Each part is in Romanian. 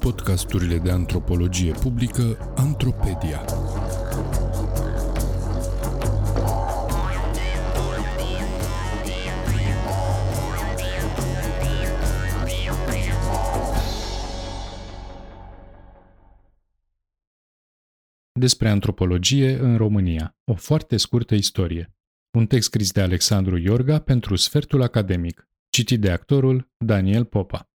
Podcasturile de antropologie publică Antropedia. Despre antropologie în România. O foarte scurtă istorie. Un text scris de Alexandru Iorga pentru Sfertul Academic. Citit de actorul Daniel Popa.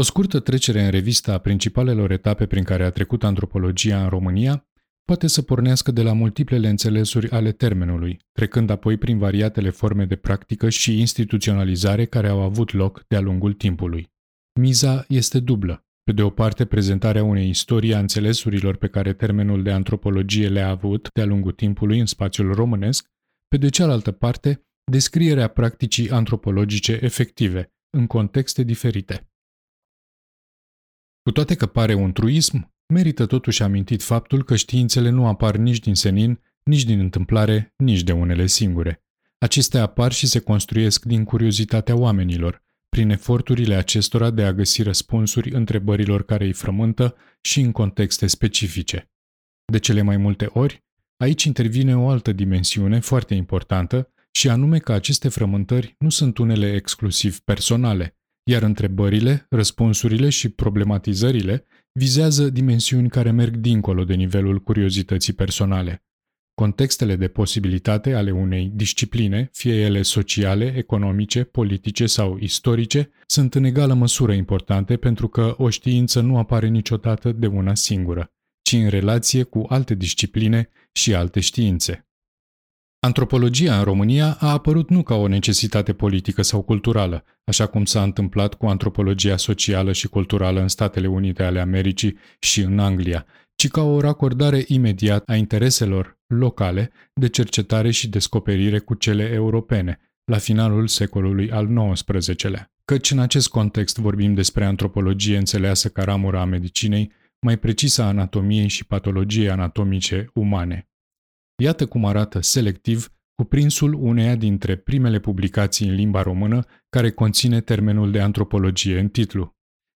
O scurtă trecere în revista a principalelor etape prin care a trecut antropologia în România poate să pornească de la multiplele înțelesuri ale termenului, trecând apoi prin variatele forme de practică și instituționalizare care au avut loc de-a lungul timpului. Miza este dublă. Pe de o parte, prezentarea unei istorii a înțelesurilor pe care termenul de antropologie le-a avut de-a lungul timpului în spațiul românesc, pe de cealaltă parte, descrierea practicii antropologice efective, în contexte diferite. Cu toate că pare un truism, merită totuși amintit faptul că științele nu apar nici din senin, nici din întâmplare, nici de unele singure. Acestea apar și se construiesc din curiozitatea oamenilor, prin eforturile acestora de a găsi răspunsuri întrebărilor care îi frământă și în contexte specifice. De cele mai multe ori, aici intervine o altă dimensiune foarte importantă, și anume că aceste frământări nu sunt unele exclusiv personale, iar întrebările, răspunsurile și problematizările vizează dimensiuni care merg dincolo de nivelul curiozității personale. Contextele de posibilitate ale unei discipline, fie ele sociale, economice, politice sau istorice, sunt în egală măsură importante pentru că o știință nu apare niciodată de una singură, ci în relație cu alte discipline și alte științe. Antropologia în România a apărut nu ca o necesitate politică sau culturală, așa cum s-a întâmplat cu antropologia socială și culturală în Statele Unite ale Americii și în Anglia, ci ca o racordare imediată a intereselor locale de cercetare și descoperire cu cele europene, la finalul secolului al XIX-lea. Căci în acest context vorbim despre antropologie înțeleasă ca ramura a medicinei, mai precisă a anatomiei și patologiei anatomice umane. Iată cum arată selectiv cuprinsul uneia dintre primele publicații în limba română care conține termenul de antropologie în titlu.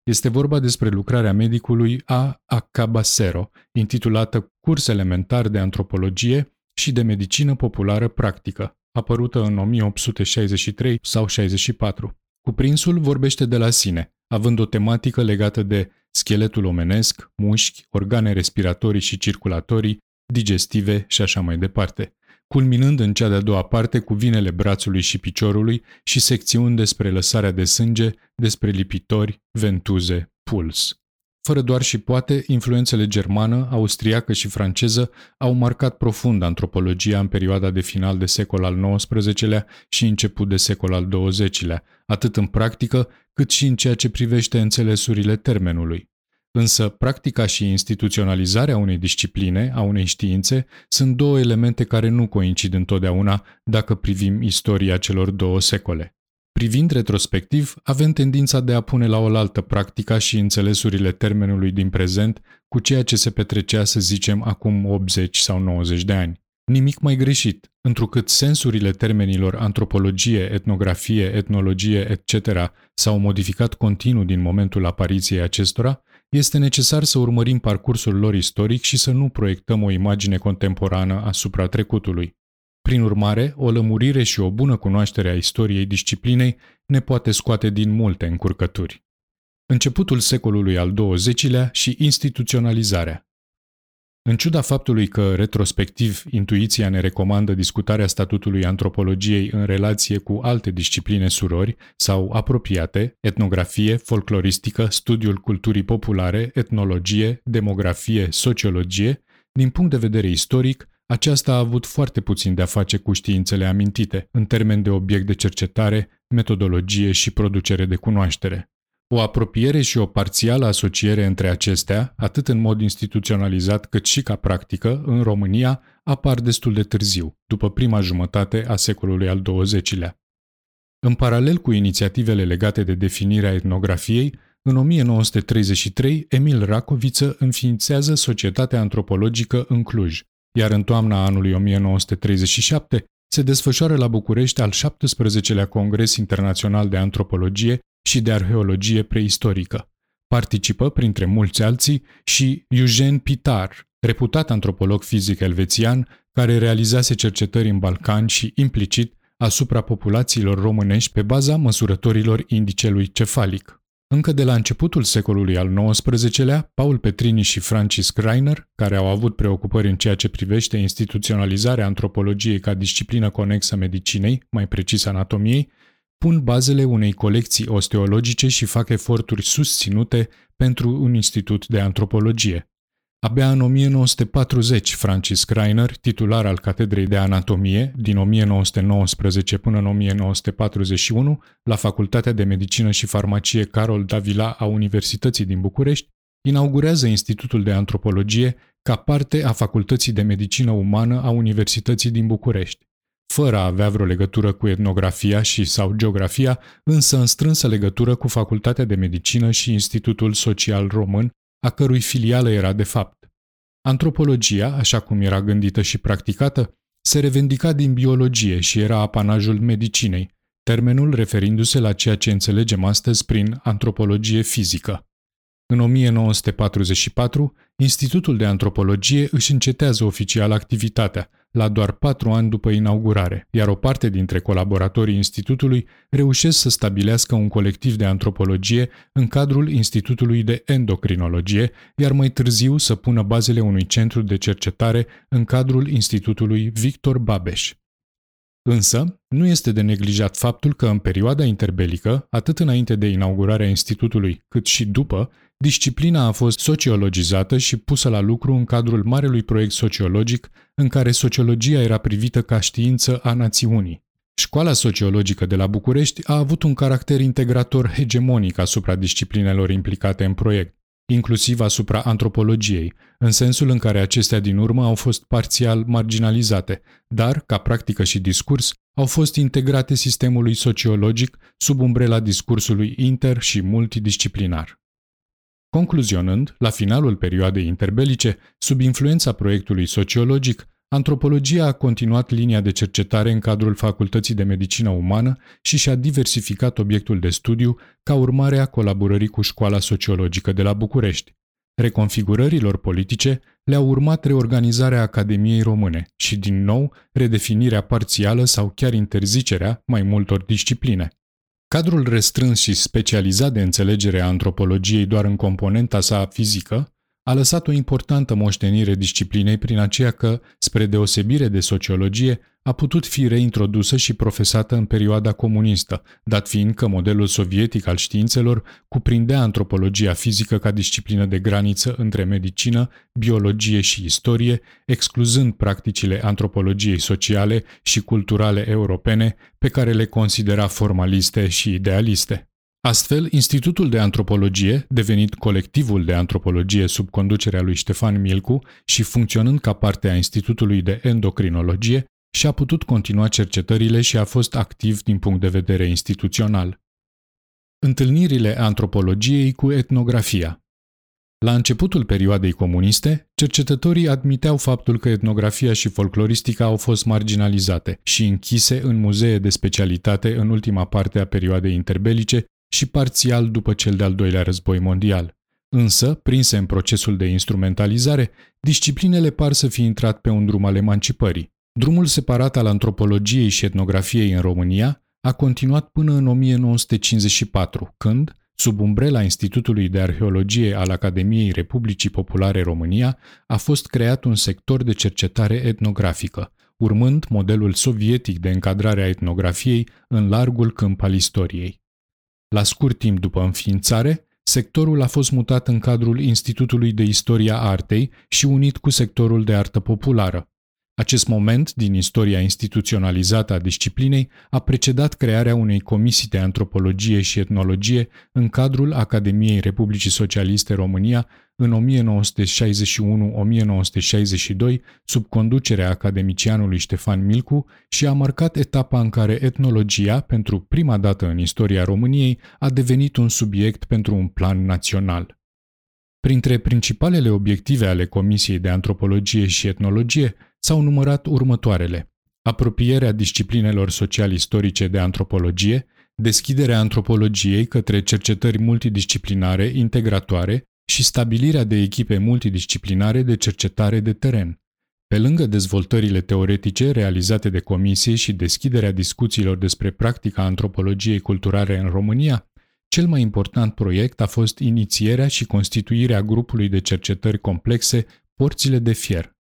Este vorba despre lucrarea medicului A. Acabasero, intitulată Curs elementar de antropologie și de medicină populară practică, apărută în 1863 sau 64. Cuprinsul vorbește de la sine, având o tematică legată de scheletul omenesc, mușchi, organe respiratorii și circulatorii, digestive și așa mai departe, culminând în cea de-a doua parte cu vinele brațului și piciorului și secțiuni despre lăsarea de sânge, despre lipitori, ventuze, puls. Fără doar și poate, influențele germană, austriacă și franceză au marcat profund antropologia în perioada de final de secol al XIX-lea și început de secol al XX-lea, atât în practică cât și în ceea ce privește înțelesurile termenului. Însă, practica și instituționalizarea unei discipline, a unei științe, sunt două elemente care nu coincid întotdeauna dacă privim istoria celor două secole. Privind retrospectiv, avem tendința de a pune la oaltă practica și înțelesurile termenului din prezent cu ceea ce se petrecea, să zicem, acum 80 sau 90 de ani. Nimic mai greșit, întrucât sensurile termenilor antropologie, etnografie, etnologie, etc. s-au modificat continuu din momentul apariției acestora, este necesar să urmărim parcursul lor istoric și să nu proiectăm o imagine contemporană asupra trecutului. Prin urmare, o lămurire și o bună cunoaștere a istoriei disciplinei ne poate scoate din multe încurcături. Începutul secolului al XX-lea și instituționalizarea. În ciuda faptului că, retrospectiv, intuiția ne recomandă discutarea statutului antropologiei în relație cu alte discipline surori sau apropiate, etnografie, folcloristică, studiul culturii populare, etnologie, demografie, sociologie, din punct de vedere istoric, aceasta a avut foarte puțin de a face cu științele amintite, în termen de obiect de cercetare, metodologie și producere de cunoaștere. O apropiere și o parțială asociere între acestea, atât în mod instituționalizat cât și ca practică, în România, apar destul de târziu, după prima jumătate a secolului al XX-lea. În paralel cu inițiativele legate de definirea etnografiei, în 1933, Emil Racoviță înființează Societatea Antropologică în Cluj, iar în toamna anului 1937 se desfășoară la București al 17-lea Congres Internațional de Antropologie și de arheologie preistorică. Participă, printre mulți alții, și Eugène Pitar, reputat antropolog fizic elvețian, care realizase cercetări în Balcan și, implicit, asupra populațiilor românești pe baza măsurătorilor indicelui cefalic. Încă de la începutul secolului al XIX-lea, Paul Petrini și Francis Greiner, care au avut preocupări în ceea ce privește instituționalizarea antropologiei ca disciplină conexă medicinei, mai precis anatomiei, pun bazele unei colecții osteologice și fac eforturi susținute pentru un institut de antropologie. Abia în 1940, Francis Greiner, titular al Catedrei de Anatomie, din 1919 până în 1941, la Facultatea de Medicină și Farmacie Carol Davila a Universității din București, inaugurează Institutul de Antropologie ca parte a Facultății de Medicină Umană a Universității din București fără a avea vreo legătură cu etnografia și sau geografia, însă în strânsă legătură cu Facultatea de Medicină și Institutul Social Român, a cărui filială era de fapt. Antropologia, așa cum era gândită și practicată, se revendica din biologie și era apanajul medicinei, termenul referindu-se la ceea ce înțelegem astăzi prin antropologie fizică. În 1944, Institutul de Antropologie își încetează oficial activitatea, la doar patru ani după inaugurare, iar o parte dintre colaboratorii institutului reușesc să stabilească un colectiv de antropologie în cadrul Institutului de Endocrinologie, iar mai târziu să pună bazele unui centru de cercetare în cadrul Institutului Victor Babeș. Însă, nu este de neglijat faptul că în perioada interbelică, atât înainte de inaugurarea institutului, cât și după, disciplina a fost sociologizată și pusă la lucru în cadrul marelui proiect sociologic în care sociologia era privită ca știință a națiunii. Școala sociologică de la București a avut un caracter integrator hegemonic asupra disciplinelor implicate în proiect, inclusiv asupra antropologiei, în sensul în care acestea din urmă au fost parțial marginalizate, dar, ca practică și discurs, au fost integrate sistemului sociologic sub umbrela discursului inter- și multidisciplinar. Concluzionând, la finalul perioadei interbelice, sub influența proiectului sociologic, antropologia a continuat linia de cercetare în cadrul Facultății de Medicină Umană și și-a diversificat obiectul de studiu ca urmare a colaborării cu Școala Sociologică de la București. Reconfigurărilor politice le-a urmat reorganizarea Academiei Române și, din nou, redefinirea parțială sau chiar interzicerea mai multor discipline. Cadrul restrâns și specializat de înțelegere a antropologiei doar în componenta sa fizică a lăsat o importantă moștenire disciplinei prin aceea că, spre deosebire de sociologie, a putut fi reintrodusă și profesată în perioada comunistă, dat fiind că modelul sovietic al științelor cuprindea antropologia fizică ca disciplină de graniță între medicină, biologie și istorie, excluzând practicile antropologiei sociale și culturale europene, pe care le considera formaliste și idealiste. Astfel, Institutul de Antropologie, devenit colectivul de antropologie sub conducerea lui Ștefan Milcu și funcționând ca parte a Institutului de Endocrinologie, și-a putut continua cercetările și a fost activ din punct de vedere instituțional. Întâlnirile antropologiei cu etnografia La începutul perioadei comuniste, cercetătorii admiteau faptul că etnografia și folcloristica au fost marginalizate și închise în muzee de specialitate în ultima parte a perioadei interbelice și parțial după cel de-al doilea război mondial. Însă, prinse în procesul de instrumentalizare, disciplinele par să fi intrat pe un drum al emancipării. Drumul separat al antropologiei și etnografiei în România a continuat până în 1954, când, sub umbrela Institutului de Arheologie al Academiei Republicii Populare România, a fost creat un sector de cercetare etnografică, urmând modelul sovietic de încadrare a etnografiei în largul câmp al istoriei. La scurt timp după înființare, sectorul a fost mutat în cadrul Institutului de Istoria Artei și unit cu sectorul de artă populară. Acest moment din istoria instituționalizată a disciplinei a precedat crearea unei comisii de antropologie și etnologie în cadrul Academiei Republicii Socialiste România în 1961-1962 sub conducerea academicianului Ștefan Milcu și a marcat etapa în care etnologia, pentru prima dată în istoria României, a devenit un subiect pentru un plan național. Printre principalele obiective ale Comisiei de Antropologie și Etnologie s-au numărat următoarele. Apropierea disciplinelor social-istorice de antropologie, deschiderea antropologiei către cercetări multidisciplinare, integratoare și stabilirea de echipe multidisciplinare de cercetare de teren. Pe lângă dezvoltările teoretice realizate de comisie și deschiderea discuțiilor despre practica antropologiei culturale în România, cel mai important proiect a fost inițierea și constituirea grupului de cercetări complexe Porțile de Fier.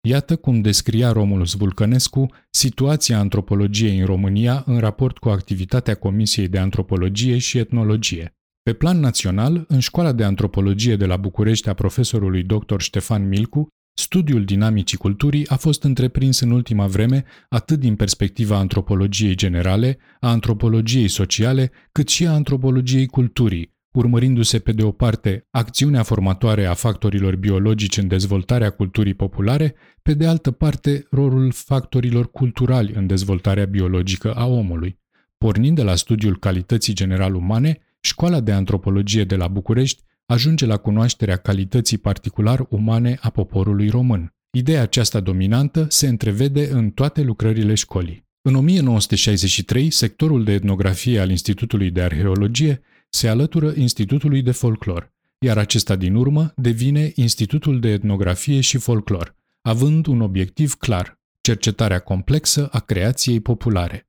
Iată cum descria Romulus Vulcănescu situația antropologiei în România în raport cu activitatea Comisiei de Antropologie și Etnologie. Pe plan național, în Școala de Antropologie de la București a profesorului dr. Ștefan Milcu, studiul dinamicii culturii a fost întreprins în ultima vreme atât din perspectiva antropologiei generale, a antropologiei sociale, cât și a antropologiei culturii, urmărindu-se pe de o parte acțiunea formatoare a factorilor biologici în dezvoltarea culturii populare, pe de altă parte rolul factorilor culturali în dezvoltarea biologică a omului. Pornind de la studiul calității general umane, Școala de Antropologie de la București ajunge la cunoașterea calității particular umane a poporului român. Ideea aceasta dominantă se întrevede în toate lucrările școlii. În 1963, sectorul de etnografie al Institutului de Arheologie se alătură Institutului de Folclor, iar acesta din urmă devine Institutul de Etnografie și Folclor, având un obiectiv clar, cercetarea complexă a creației populare.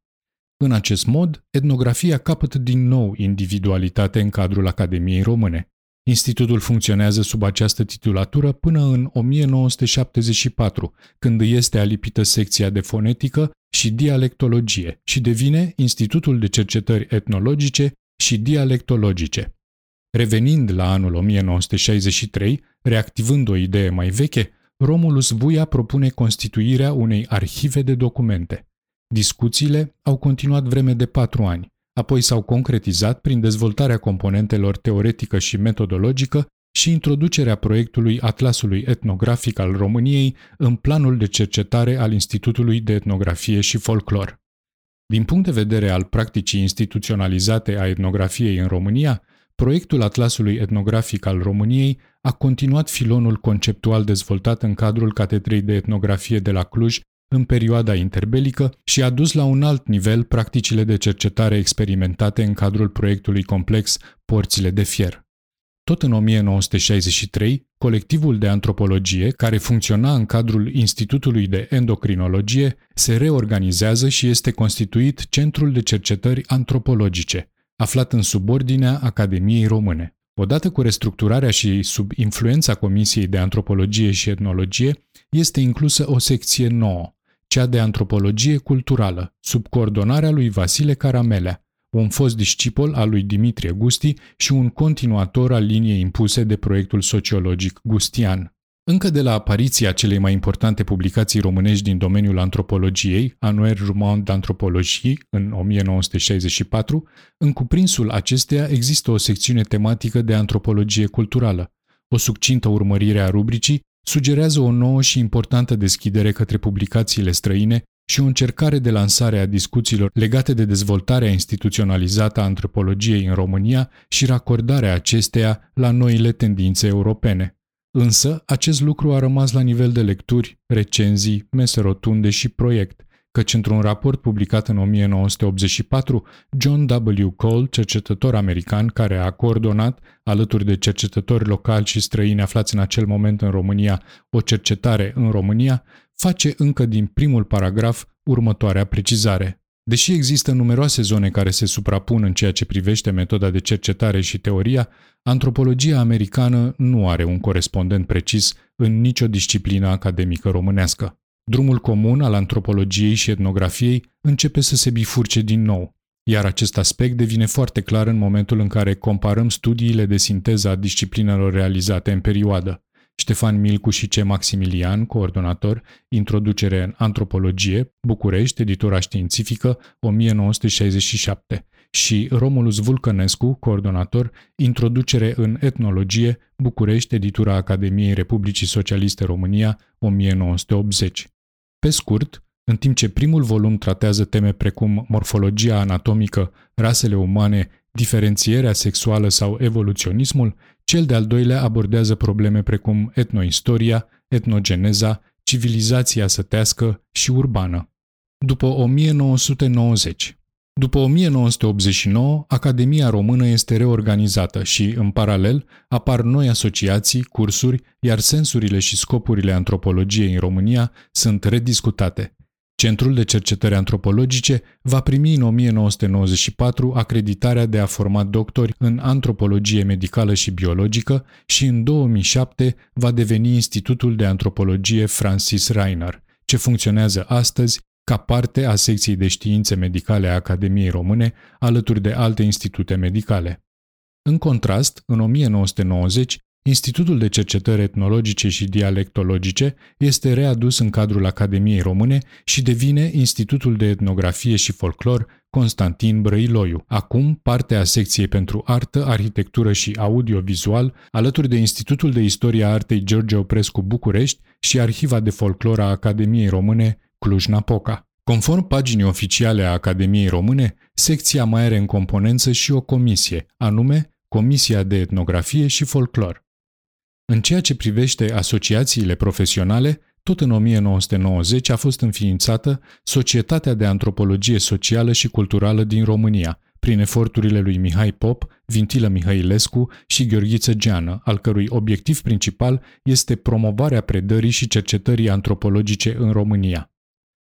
În acest mod, etnografia capătă din nou individualitate în cadrul Academiei Române. Institutul funcționează sub această titulatură până în 1974, când îi este alipită secția de fonetică și dialectologie și devine Institutul de Cercetări Etnologice și dialectologice. Revenind la anul 1963, reactivând o idee mai veche, Romulus Vuia propune constituirea unei arhive de documente. Discuțiile au continuat vreme de patru ani, apoi s-au concretizat prin dezvoltarea componentelor teoretică și metodologică și introducerea proiectului Atlasului Etnografic al României în planul de cercetare al Institutului de Etnografie și Folclor. Din punct de vedere al practicii instituționalizate a etnografiei în România, proiectul Atlasului Etnografic al României a continuat filonul conceptual dezvoltat în cadrul Catedrei de Etnografie de la Cluj în perioada interbelică și a dus la un alt nivel practicile de cercetare experimentate în cadrul proiectului complex Porțile de Fier. Tot în 1963, colectivul de antropologie, care funcționa în cadrul Institutului de Endocrinologie, se reorganizează și este constituit Centrul de Cercetări Antropologice, aflat în subordinea Academiei Române. Odată cu restructurarea și sub influența Comisiei de Antropologie și Etnologie, este inclusă o secție nouă, cea de antropologie culturală, sub coordonarea lui Vasile Caramelea, un fost discipol al lui Dimitrie Gusti și un continuator al liniei impuse de proiectul sociologic gustian. Încă de la apariția celei mai importante publicații românești din domeniul antropologiei, Annuaire Roman d'Anthropologie, în 1964, în cuprinsul acesteia există o secțiune tematică de antropologie culturală. O succintă urmărire a rubricii sugerează o nouă și importantă deschidere către publicațiile străine și o încercare de lansare a discuțiilor legate de dezvoltarea instituționalizată a antropologiei în România și racordarea acesteia la noile tendințe europene. Însă, acest lucru a rămas la nivel de lecturi, recenzii, mese rotunde și proiect, căci într-un raport publicat în 1984, John W. Cole, cercetător american care a coordonat, alături de cercetători locali și străini aflați în acel moment în România, o cercetare în România, face încă din primul paragraf următoarea precizare. Deși există numeroase zone care se suprapun în ceea ce privește metoda de cercetare și teoria, antropologia americană nu are un corespondent precis în nicio disciplină academică românească. Drumul comun al antropologiei și etnografiei începe să se bifurce din nou, iar acest aspect devine foarte clar în momentul în care comparăm studiile de sinteză a disciplinelor realizate în perioadă. Ștefan Milcu și C. Maximilian, coordonator, Introducere în Antropologie, București, editura științifică, 1967, și Romulus Vulcănescu, coordonator, Introducere în Etnologie, București, editura Academiei Republicii Socialiste România, 1980. Pe scurt, în timp ce primul volum tratează teme precum morfologia anatomică, rasele umane, diferențierea sexuală sau evoluționismul, cel de-al doilea abordează probleme precum etnoistoria, etnogeneza, civilizația sătească și urbană. După 1990, După 1989, Academia Română este reorganizată și, în paralel, apar noi asociații, cursuri, iar sensurile și scopurile antropologiei în România sunt rediscutate. Centrul de Cercetări Antropologice va primi în 1994 acreditarea de a forma doctori în antropologie medicală și biologică și în 2007 va deveni Institutul de Antropologie Francis Reiner, ce funcționează astăzi ca parte a secției de științe medicale a Academiei Române, alături de alte institute medicale. În contrast, în 1990, Institutul de Cercetări Etnologice și Dialectologice este readus în cadrul Academiei Române și devine Institutul de Etnografie și Folclor Constantin Brăiloiu, acum parte a secției pentru artă, arhitectură și audiovizual, alături de Institutul de Istorie a Artei George Oprescu București și Arhiva de Folclor a Academiei Române Cluj-Napoca. Conform paginii oficiale a Academiei Române, secția mai are în componență și o comisie, anume Comisia de Etnografie și Folclor. În ceea ce privește asociațiile profesionale, tot în 1990 a fost înființată Societatea de Antropologie Socială și Culturală din România, prin eforturile lui Mihai Pop, Vintilă Mihailescu și Gheorghiță Geană, al cărui obiectiv principal este promovarea predării și cercetării antropologice în România.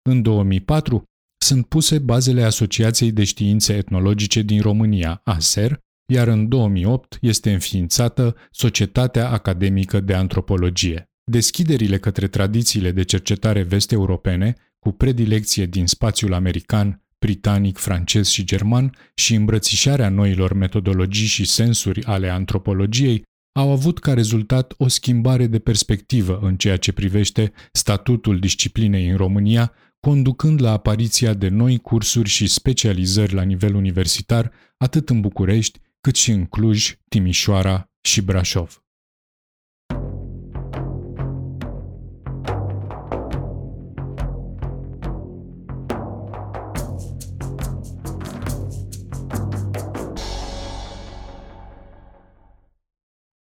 În 2004 sunt puse bazele Asociației de Științe Etnologice din România, ASER, iar în 2008 este înființată Societatea Academică de Antropologie. Deschiderile către tradițiile de cercetare vest-europene, cu predilecție din spațiul american, britanic, francez și german și îmbrățișarea noilor metodologii și sensuri ale antropologiei au avut ca rezultat o schimbare de perspectivă în ceea ce privește statutul disciplinei în România, conducând la apariția de noi cursuri și specializări la nivel universitar, atât în București, cât și în Cluj, Timișoara și Brașov.